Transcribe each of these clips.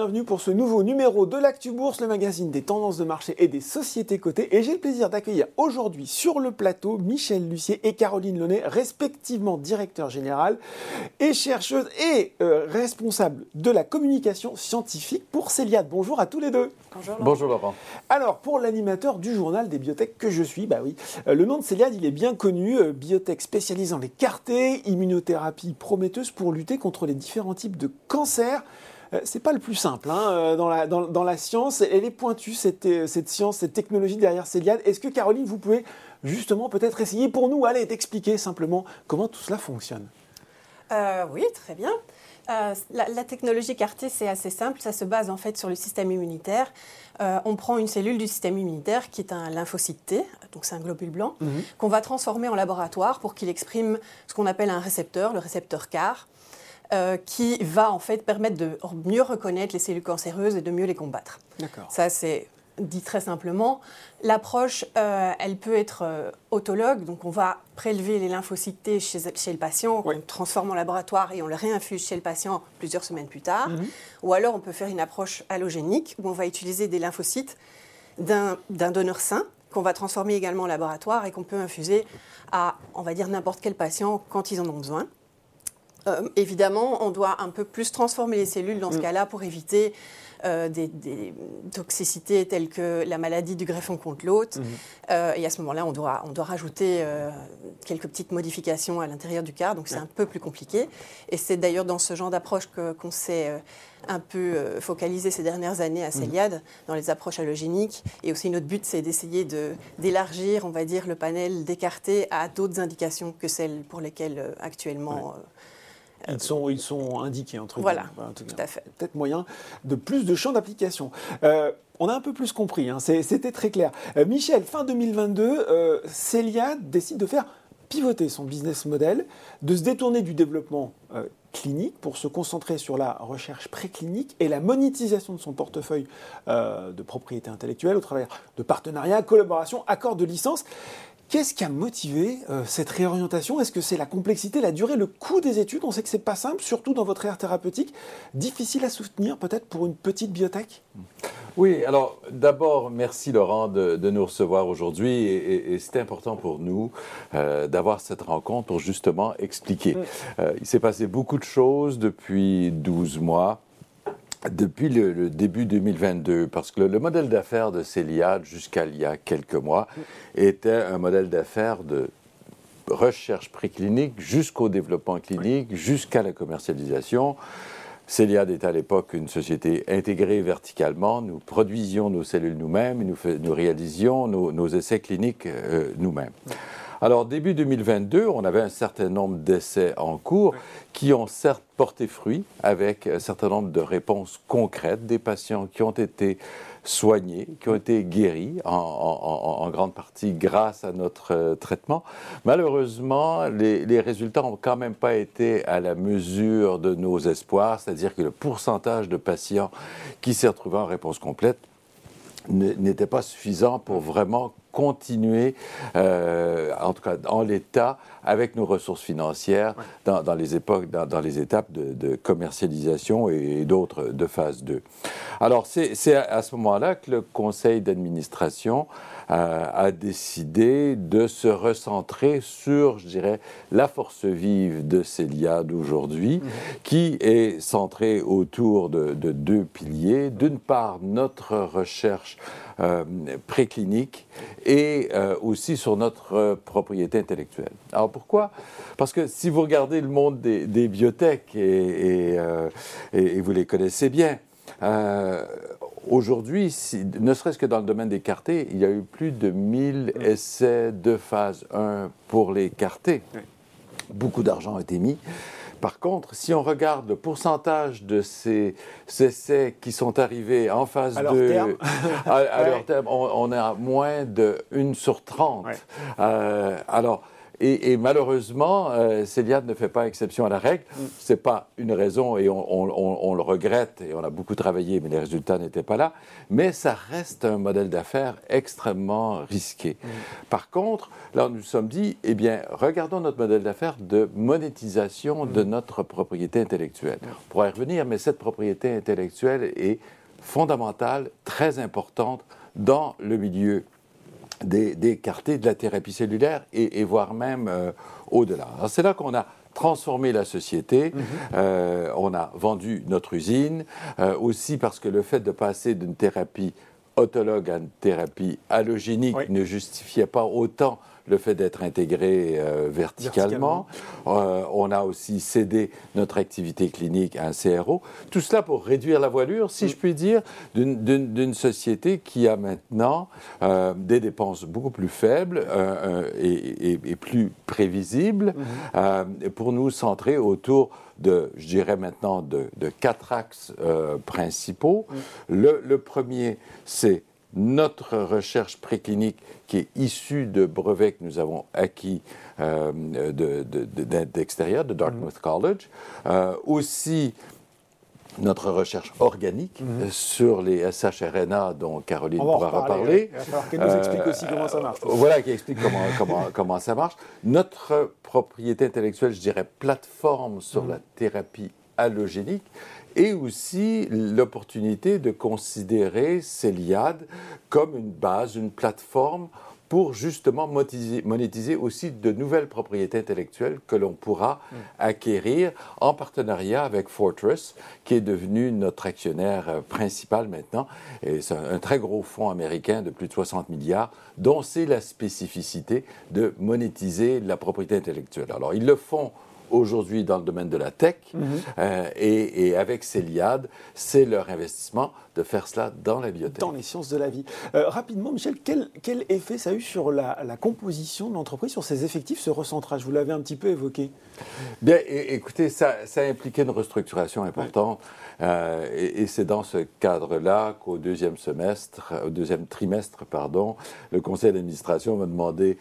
bienvenue pour ce nouveau numéro de l'Actu Bourse, le magazine des tendances de marché et des sociétés cotées. Et j'ai le plaisir d'accueillir aujourd'hui sur le plateau Michel Lucier et Caroline Launay, respectivement directeur général et chercheuse et euh, responsable de la communication scientifique pour Céliade. Bonjour à tous les deux. Bonjour Laurent. Bonjour Laurent. Alors, pour l'animateur du journal des biotech que je suis, bah oui, euh, le nom de Céliade, il est bien connu, euh, biotech spécialisée dans les cartés, immunothérapie prometteuse pour lutter contre les différents types de cancers. Euh, c'est pas le plus simple hein, dans, la, dans, la, science. Elle est pointue, cette, cette science, cette technologie derrière Céliade. Est-ce que Caroline, vous pouvez justement peut-être essayer pour nous, allez, d'expliquer simplement comment tout cela fonctionne? Oui, très bien. Euh, la, technologie CAR-T, c'est assez simple. Ça se base en fait sur le système immunitaire. Euh, on prend une cellule du système immunitaire qui est un lymphocyte T, donc c'est un globule blanc, mhm. qu'on va transformer en laboratoire pour qu'il exprime ce qu'on appelle un récepteur, le récepteur CAR. Euh, qui va en fait permettre de mieux reconnaître les cellules cancéreuses et de mieux les combattre. Ça, c'est dit très simplement, l'approche, euh, elle peut être euh, autologue, donc on va prélever les lymphocytes T chez, le patient, on transforme en laboratoire et on le réinfuse chez le patient plusieurs semaines plus tard. Mhm. Ou alors on peut faire une approche allogénique, où on va utiliser des lymphocytes d'un donneur sain, qu'on va transformer également en laboratoire et qu'on peut infuser à, on va dire, n'importe quel patient quand ils en ont besoin. Euh, évidemment, on doit un peu plus transformer les cellules dans ce mm. cas-là pour éviter euh, des, toxicités telles que la maladie du greffon contre l'autre. Mhm. Euh, et à ce moment-là, on doit, on doit rajouter euh, quelques petites modifications à l'intérieur du car, donc c'est un peu plus compliqué. Et c'est d'ailleurs dans ce genre d'approche qu'on s'est un peu focalisé ces dernières années à mhm. Céliade, dans les approches allogéniques. Et aussi, notre but, c'est d'essayer d'élargir, on va dire, le panel d'écarter à d'autres indications que celles pour lesquelles actuellement ils sont, ils sont indiqués, entre voilà, tout, à fait. Peut-être moyen de plus de champs d'application. Euh, on a un peu plus compris, hein, c'était très clair. Euh, Michel, fin 2022, euh, Celia décide de faire pivoter son business model, de se détourner du développement clinique pour se concentrer sur la recherche préclinique et la monétisation de son portefeuille de propriété intellectuelle au travers de partenariats, collaborations, accords de licence. Qu'est-ce qui a motivé euh, cette réorientation? Est-ce que c'est la complexité, la durée, le coût des études? On sait que c'est pas simple, surtout dans votre aire thérapeutique. Difficile à soutenir peut-être pour une petite biotech? Oui, alors d'abord, merci Laurent de, nous recevoir aujourd'hui. Et, c'est important pour nous euh, d'avoir cette rencontre pour justement expliquer. Euh, il s'est passé beaucoup de choses depuis 12 mois depuis le, début 2022, parce que le, modèle d'affaires de Céliade, jusqu'à il y a quelques mois, était un modèle d'affaires de recherche préclinique jusqu'au développement clinique, jusqu'à la commercialisation. Céliade était à l'époque une société intégrée verticalement. Nous produisions nos cellules nous-mêmes, nous, nous, réalisions nos, essais cliniques euh, nous-mêmes. Alors, début 2022, on avait un certain nombre d'essais en cours qui ont certes porté fruit avec un certain nombre de réponses concrètes des patients qui ont été soignés, qui ont été guéris en, grande partie grâce à notre euh, traitement. Malheureusement, les, les résultats n'ont quand même pas été à la mesure de nos espoirs, c'est-à-dire que le pourcentage de patients qui s'est retrouvé en réponse complète n'était pas suffisant pour vraiment continuer, euh, en tout cas en l'état, avec nos ressources financières dans, les époques, dans, les étapes de, commercialisation et, d'autres de phase 2. Alors c'est à ce moment-là que le conseil d'administration euh, a décidé de se recentrer sur, je dirais, la force vive de Célia d'aujourd'hui, mhm. qui est centrée autour de, deux piliers. D'une part, notre recherche préclinique et euh, aussi sur notre propriété intellectuelle. Alors pourquoi? Parce que si vous regardez le monde des, biotech, et, et, vous les connaissez bien, Aujourd'hui, ne serait-ce que dans le domaine des cartés, il y a eu plus de 1000 essais de phase 1 pour les cartés. Beaucoup d'argent a été mis. Par contre, si on regarde le pourcentage de ces essais qui sont arrivés en phase 2, à, leur terme, on, est à moins de 1 sur 30. Euh, alors, Et, malheureusement, euh, Céliade ne fait pas exception à la règle. Mm. Ce n'est pas une raison et on, le regrette et on a beaucoup travaillé, mais les résultats n'étaient pas là. Mais ça reste un modèle d'affaires extrêmement risqué. Mm. Par contre, là, nous nous sommes dit, eh bien, regardons notre modèle d'affaires de monétisation de mm. notre propriété intellectuelle. On pourra y revenir, mais cette propriété intellectuelle est fondamentale, très importante dans le milieu des de la thérapie cellulaire et, voire même euh, au-delà. C'est là qu'on a transformé la société, mhm. euh, on a vendu notre usine, euh, aussi parce que le fait de passer d'une thérapie autologue à une thérapie allogénique ne justifiait pas autant le fait d'être intégré euh, verticalement. Euh, on a aussi cédé notre activité clinique à un CRO. Tout cela pour réduire la voilure, si je puis dire, d'une société qui a maintenant euh, des dépenses beaucoup plus faibles et, plus prévisibles mhm. pour nous centrer autour de, je dirais maintenant, de, quatre axes principaux. Le, le premier, c'est notre recherche préclinique qui est issue de brevets que nous avons acquis euh, d'extérieur, de, Dartmouth mm-hmm. College. Euh, aussi, notre recherche organique mm-hmm. sur les SHRNA dont Caroline pourra reparler. Il va falloir qu'elle nous explique aussi comment ça marche. Euh, voilà, qui explique comment, comment, comment ça marche. Notre propriété intellectuelle, je dirais, plateforme sur mm-hmm. la thérapie allogénique et aussi l'opportunité de considérer Céliade comme une base, une plateforme pour justement monétiser, aussi de nouvelles propriétés intellectuelles que l'on pourra mm. acquérir en partenariat avec Fortress, qui est devenu notre actionnaire euh, principal maintenant. Et c'est un, très gros fonds américain de plus de 60 milliards, dont c'est la spécificité de monétiser la propriété intellectuelle. Alors, ils le font aujourd'hui dans le domaine de la tech. Mhm. Euh, et, avec Céliade, c'est leur investissement de faire cela dans la biotech. Dans les sciences de la vie. Euh, rapidement, Michel, quel, quel, effet ça a eu sur la, composition de l'entreprise, sur ses effectifs, ce recentrage? Vous l'avez un petit peu évoqué. Bien, écoutez, ça, ça a impliqué une restructuration importante. Euh, et, c'est dans ce cadre-là qu'au deuxième semestre, au deuxième trimestre, pardon, le conseil d'administration m'a demandé,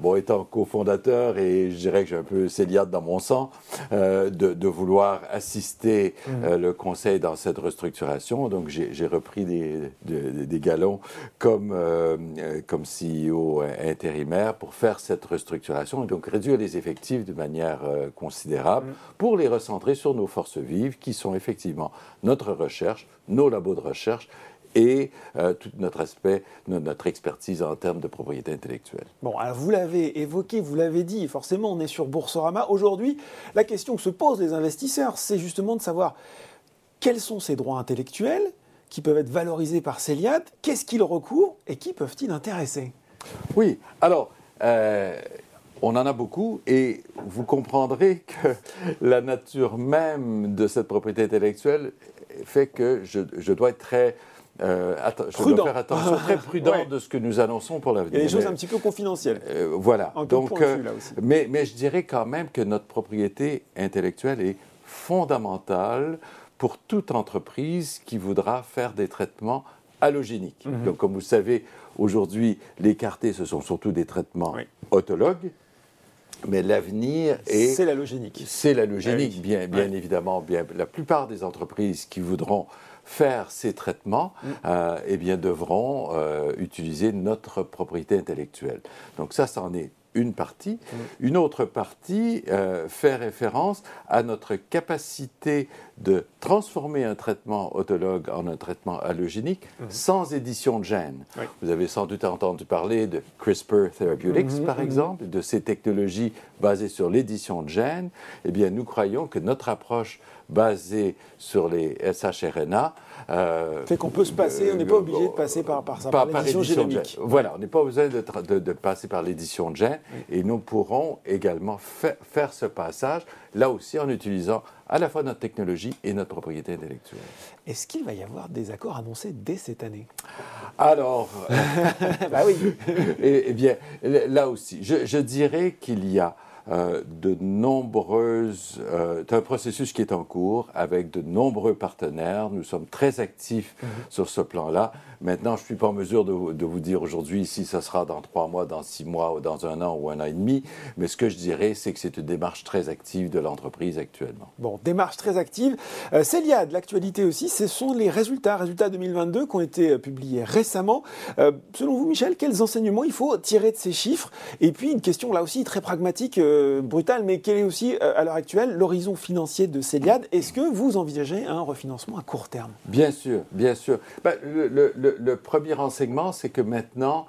bon, étant cofondateur et je dirais que j'ai un peu Céliade dans mon sang, euh, de, vouloir assister mmh. le conseil dans cette restructuration. Donc j'ai repris des, des, galons comme, comme CEO intérimaire pour faire cette restructuration et donc réduire les effectifs de manière considérable mmh. pour les recentrer sur nos forces vives qui sont effectivement notre recherche, nos labos de recherche et euh, tout notre aspect, notre expertise en termes de propriété intellectuelle. Bon, alors vous l'avez évoqué, vous l'avez dit, forcément on est sur Boursorama. Aujourd'hui, la question que se posent les investisseurs, c'est justement de savoir quels sont ces droits intellectuels qui peuvent être valorisés par Céliade, qu'est-ce qu'ils recouvrent et qui peuvent-ils intéresser? Oui, alors... Euh, on en a beaucoup et vous comprendrez que la nature même de cette propriété intellectuelle fait que je, dois être très euh, je dois faire attention, très prudent de ce que nous annonçons pour l'avenir. Il y a des choses un petit peu confidentielles. Euh, voilà. Donc, euh, Mais, mais je dirais quand même que notre propriété intellectuelle est fondamentale pour toute entreprise qui voudra faire des traitements allogéniques. Mhm. Donc, comme vous savez, aujourd'hui, les cartés, ce sont surtout des traitements autologues. Mais l'avenir est. C'est la logénique. C'est la logénique, ah bien, bien évidemment. Bien, la plupart des entreprises qui voudront faire ces traitements mm. euh, eh bien, devront euh, utiliser notre propriété intellectuelle. Donc, ça, c'en est une partie. Mm. Une autre partie euh, fait référence à notre capacité de transformer un traitement autologue en un traitement allogénique mm-hmm. sans édition de gènes. Vous avez sans doute entendu parler de CRISPR Therapeutics, mm-hmm, par mm-hmm. exemple, de ces technologies basées sur l'édition de gènes. Eh bien, nous croyons que notre approche basée sur les SHRNA euh, fait qu'on peut se passer, on n'est pas obligé de passer par, par ça, par, l'édition génomique. Voilà, on n'est pas obligé de, de, passer par l'édition de gènes et nous pourrons également faire ce passage, là aussi en utilisant à la fois notre technologie et notre propriété intellectuelle. Est-ce qu'il va y avoir des accords annoncés dès cette année? Alors, bah oui. eh, bien, là aussi, je, je dirais qu'il y a euh, de nombreuses. Euh, c'est un processus qui est en cours avec de nombreux partenaires. Nous sommes très actifs mhm. sur ce plan-là. Maintenant, je ne suis pas en mesure de, de vous dire aujourd'hui si ça sera dans trois mois, dans six mois, ou dans un an ou un an et demi. Mais ce que je dirais, c'est que c'est une démarche très active de l'entreprise actuellement. Bon, démarche très active. Euh, Célia, de l'actualité aussi, ce sont les résultats, résultats 2022 qui ont été euh, publiés récemment. Selon vous, Michel, quels enseignements il faut tirer de ces chiffres? Et puis, une question là aussi très pragmatique, euh, brutale, mais quel est aussi à l'heure actuelle l'horizon financier de Céliade? Est-ce que vous envisagez un refinancement à court terme? Bien sûr, bien sûr. Ben, le, premier enseignement, c'est que maintenant,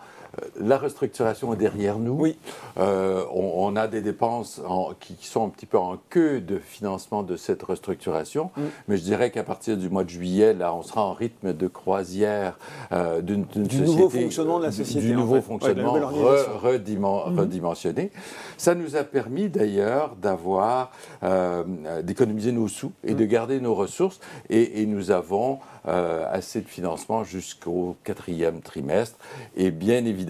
la restructuration est derrière nous. Oui. Euh, on, a des dépenses qui, sont un petit peu en queue de financement de cette restructuration, mm. mais je dirais qu'à partir du mois de juillet, là, on sera en rythme de croisière euh, d'une du nouveau fonctionnement de la société. Du nouveau fonctionnement mm-hmm. redimensionné. Ça nous a permis d'ailleurs d'avoir, euh, d'économiser nos sous et de mm. garder nos ressources, et, et nous avons euh, assez de financement jusqu'au quatrième trimestre. Et bien évidemment,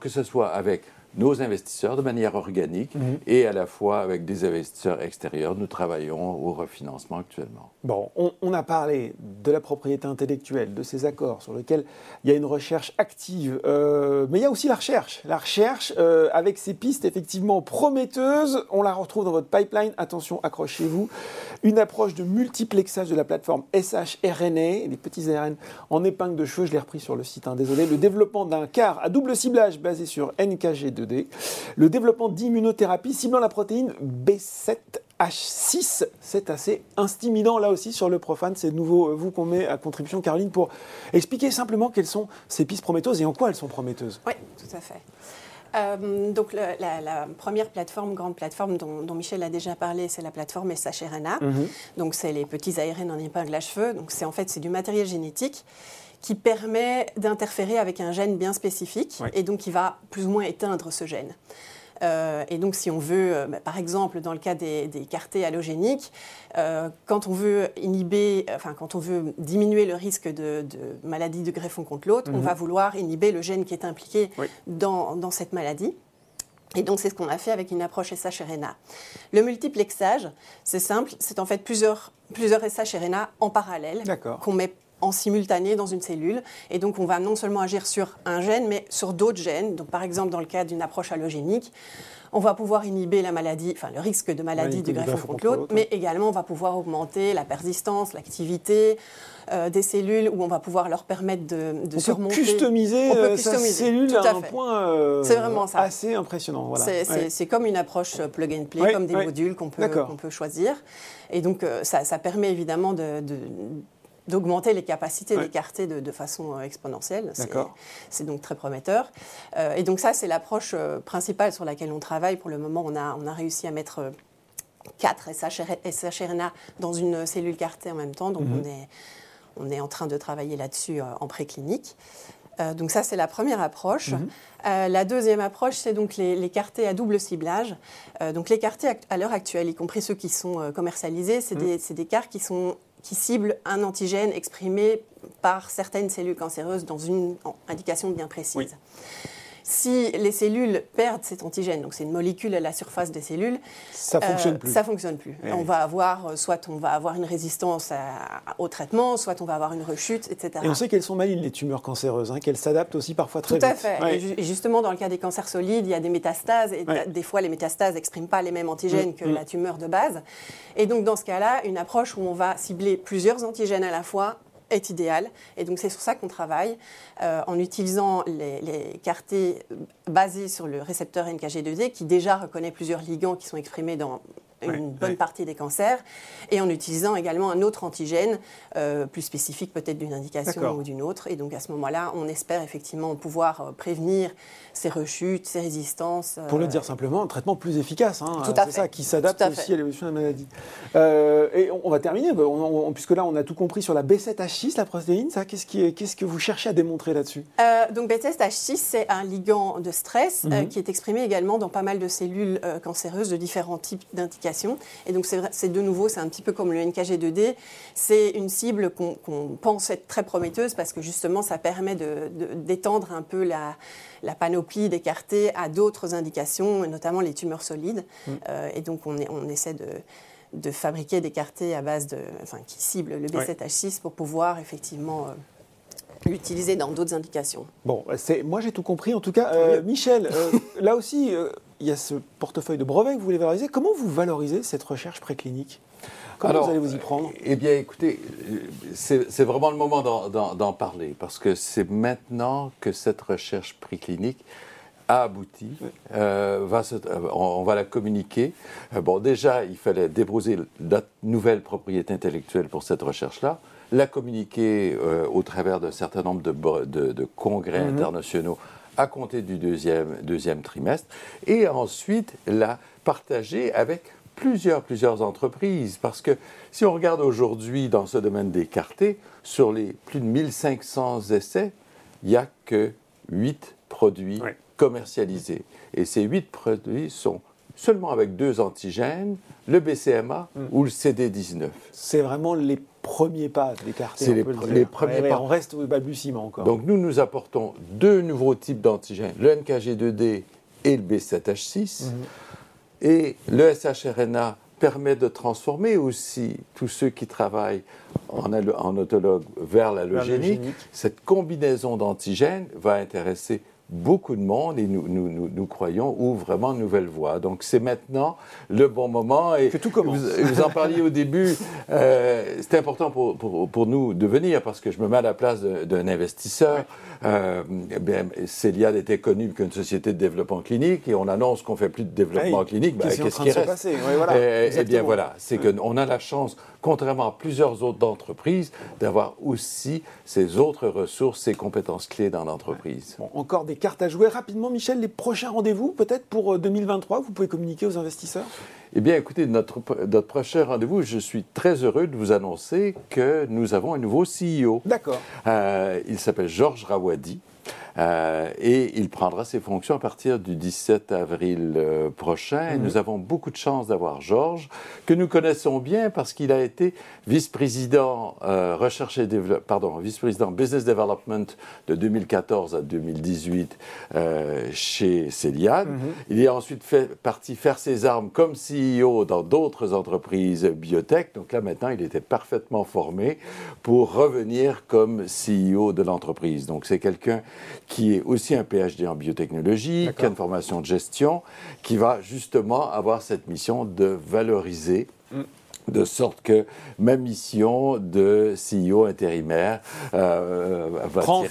que ce soit avec nos investisseurs de manière organique mhm. et à la fois avec des investisseurs extérieurs. Nous travaillons au refinancement actuellement. Bon, on, a parlé de la propriété intellectuelle, de ces accords sur lesquels il y a une recherche active, euh, mais il y a aussi la recherche. La recherche euh, avec ces pistes effectivement prometteuses, on la retrouve dans votre pipeline. Attention, accrochez-vous. Une approche de multiplexage de la plateforme SHRNA, les petits ARN en épingle de cheveux, je l'ai repris sur le site, hein, désolé. Le développement d'un car à double ciblage basé sur NKG2 le développement d'immunothérapie ciblant la protéine B7H6, c'est assez intimidant là aussi sur le profane. C'est nouveau, euh, vous qu'on met à contribution, Caroline, pour expliquer simplement quelles sont ces pistes prometteuses et en quoi elles sont prometteuses. Oui, tout à fait. Euh, donc la, première plateforme, grande plateforme dont, Michel a déjà parlé, c'est la plateforme SHRNA. Mhm. Donc c'est les petits ARN en épingle à cheveux. Donc c'est en fait c'est du matériel génétique qui permet d'interférer avec un gène bien spécifique et donc qui va plus ou moins éteindre ce gène. Euh, et donc, si on veut, euh, bah, par exemple, dans le cas des, des halogéniques, euh, quand on veut inhiber, enfin, quand on veut diminuer le risque de, maladie de greffon contre l'autre, on mhm. va vouloir inhiber le gène qui est impliqué dans, dans, cette maladie. Et donc, c'est ce qu'on a fait avec une approche SHRNA. Le multiplexage, c'est simple, c'est en fait plusieurs, plusieurs SHRNA en parallèle qu'on met en simultané dans une cellule. Et donc, on va non seulement agir sur un gène, mais sur d'autres gènes. Donc, par exemple, dans le cas d'une approche allogénique, on va pouvoir inhiber la maladie, enfin le risque de maladie du greffon contre l'autre, mais également on va pouvoir augmenter la persistance, l'activité euh, des cellules, où on va pouvoir leur permettre de, de on surmonter. Peut customiser, on peut euh, customiser sa cellule à, un point euh, vraiment ça. assez impressionnant. Voilà. C'est comme une approche plug and play, comme des modules qu'on peut, qu'on peut choisir. Et donc ça, ça permet évidemment de d'augmenter les capacités d'écarter de, façon euh, exponentielle. C'est donc très prometteur. Euh, et donc ça, c'est l'approche euh, principale sur laquelle on travaille. Pour le moment, on a, on a réussi à mettre 4 SHRNA dans une cellule cartée en même temps. Donc mhm. on, est, on est en train de travailler là-dessus en préclinique. donc ça, c'est la première approche. Mhm. la deuxième approche, c'est donc les, les cartés à double ciblage. donc les cartés à, l'heure actuelle, y compris ceux qui sont commercialisés, c'est mhm. des, des cartes qui sont qui cible un antigène exprimé par certaines cellules cancéreuses dans une indication bien précise. Si les cellules perdent cet antigène, donc c'est une molécule à la surface des cellules, ça ne fonctionne plus. Ça fonctionne plus. On va avoir, euh, soit on va avoir une résistance au traitement, soit on va avoir une rechute, etc. Et on sait qu'elles sont malignes les tumeurs cancéreuses, hein, qu'elles s'adaptent aussi parfois très vite. Tout à fait. Et justement, dans le cas des cancers solides, il y a des métastases, et des fois les métastases n'expriment pas les mêmes antigènes mm, que mm. la tumeur de base. Et donc dans ce cas-là, une approche où on va cibler plusieurs antigènes à la fois est idéal. Et donc c'est sur ça qu'on travaille, euh, en utilisant les, les cartés basés sur le récepteur NKG2D, qui déjà reconnaît plusieurs ligands qui sont exprimés dans une bonne partie des cancers, et en utilisant également un autre antigène euh, plus spécifique peut-être d'une indication ou d'une autre. Et donc à ce moment-là, on espère effectivement pouvoir euh, prévenir ces rechutes, ces résistances. Pour le euh, dire simplement, un traitement plus efficace. Hein, c'est ça, qui s'adapte aussi à l'évolution de la maladie. et on, va terminer, puisque là on a tout compris sur la B7H6, la protéine, ça, qu'est-ce, qui qu'est-ce que vous cherchez à démontrer là-dessus? Donc B7H6, c'est un ligand de stress mhm. qui est exprimé également dans pas mal de cellules cancéreuses de différents types d'indications Et donc c'est de nouveau, c'est un petit peu comme le NKG2D, c'est une cible qu'on pense être très prometteuse parce que justement ça permet d'étendre un peu la, la panoplie d'écarter à d'autres indications, notamment les tumeurs solides. Mm. Euh, et donc on, on essaie de de fabriquer des quartiers à base de, enfin, qui ciblent le B7H6 pour pouvoir effectivement euh, l'utiliser dans d'autres indications. Bon, moi j'ai tout compris. En tout cas, euh, Michel, euh, là aussi, il y a ce portefeuille de brevets que vous voulez valoriser. Comment vous valorisez cette recherche préclinique? Comment vous allez vous y prendre? Eh bien, écoutez, c'est vraiment le moment d'en parler parce que c'est maintenant que cette recherche préclinique a abouti. Euh, va euh, on, va la communiquer. Euh, bon, déjà, il fallait déposer la nouvelle propriété intellectuelle pour cette recherche-là, la communiquer au travers d'un certain nombre de, de, congrès mhm. internationaux à compter du deuxième, deuxième trimestre, et ensuite la partager avec plusieurs, plusieurs entreprises. Parce que si on regarde aujourd'hui dans ce domaine des cartés, sur les plus de 1500 essais, il n'y a que 8 produits commercialisés. Et ces huit produits sont seulement avec deux antigènes, le BCMA hmm. ou le CD19. C'est vraiment les premiers pas d'écarter. C'est les, les, premiers pas. On reste au balbutiement encore. Donc nous, nous apportons deux nouveaux types d'antigènes, le NKG2D et le B7H6. Hmm. Et le SHRNA permet de transformer aussi tous ceux qui travaillent en, en autologue vers l'allogénique. Cette combinaison d'antigènes va intéresser beaucoup de monde, et nous, nous, nous, croyons, ouvre vraiment une nouvelle voie. Donc c'est maintenant le bon moment. Et que tout commence. Vous, en parliez au début, euh, c'est important pour, pour, pour, nous de venir parce que je me mets à la place d'un investisseur. Euh, bien, Céliade était connue qu'une société de développement clinique et on annonce qu'on fait plus de développement clinique. Ben, qu'est-ce qui reste? voilà, et, eh, eh bien voilà, c'est qu'on a la chance, contrairement à plusieurs autres entreprises, d'avoir aussi ces autres ressources, ces compétences clés dans l'entreprise. Bon, encore des cartes à jouer rapidement, Michel. Les prochains rendez-vous, peut-être pour 2023, euh, vous pouvez communiquer aux investisseurs? Eh bien, écoutez, notre, notre prochain rendez-vous, je suis très heureux de vous annoncer que nous avons un nouveau CEO. D'accord. Euh, il s'appelle Georges Rawadi. Euh, et il prendra ses fonctions à partir du 17 avril euh, prochain. Mhm. Nous avons beaucoup de chance d'avoir Georges, que nous connaissons bien parce qu'il a été vice-président euh, recherche et pardon, vice-président business development de 2014 à 2018 chez Céliade. Mhm. Il est ensuite fait parti faire ses armes comme CEO dans d'autres entreprises biotech. Donc là maintenant, il était parfaitement formé pour revenir comme CEO de l'entreprise. Donc c'est quelqu'un qui est aussi un PhD en biotechnologie, qui a une formation de gestion, qui va justement avoir cette mission de valoriser mm. de sorte que ma mission de CEO intérimaire euh, va, prendre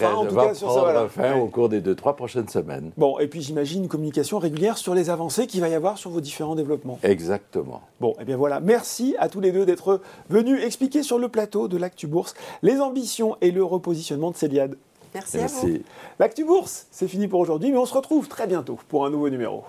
fin au cours des deux, trois prochaines semaines. Bon, et puis j'imagine une communication régulière sur les avancées qu'il va y avoir sur vos différents développements. Exactement. Bon, et bien voilà, merci à tous les deux d'être venus expliquer sur le plateau de l'Actu Bourse les ambitions et le repositionnement de Céliade. Merci, à vous. L'Actu Bourse, c'est fini pour aujourd'hui, mais on se retrouve très bientôt pour un nouveau numéro.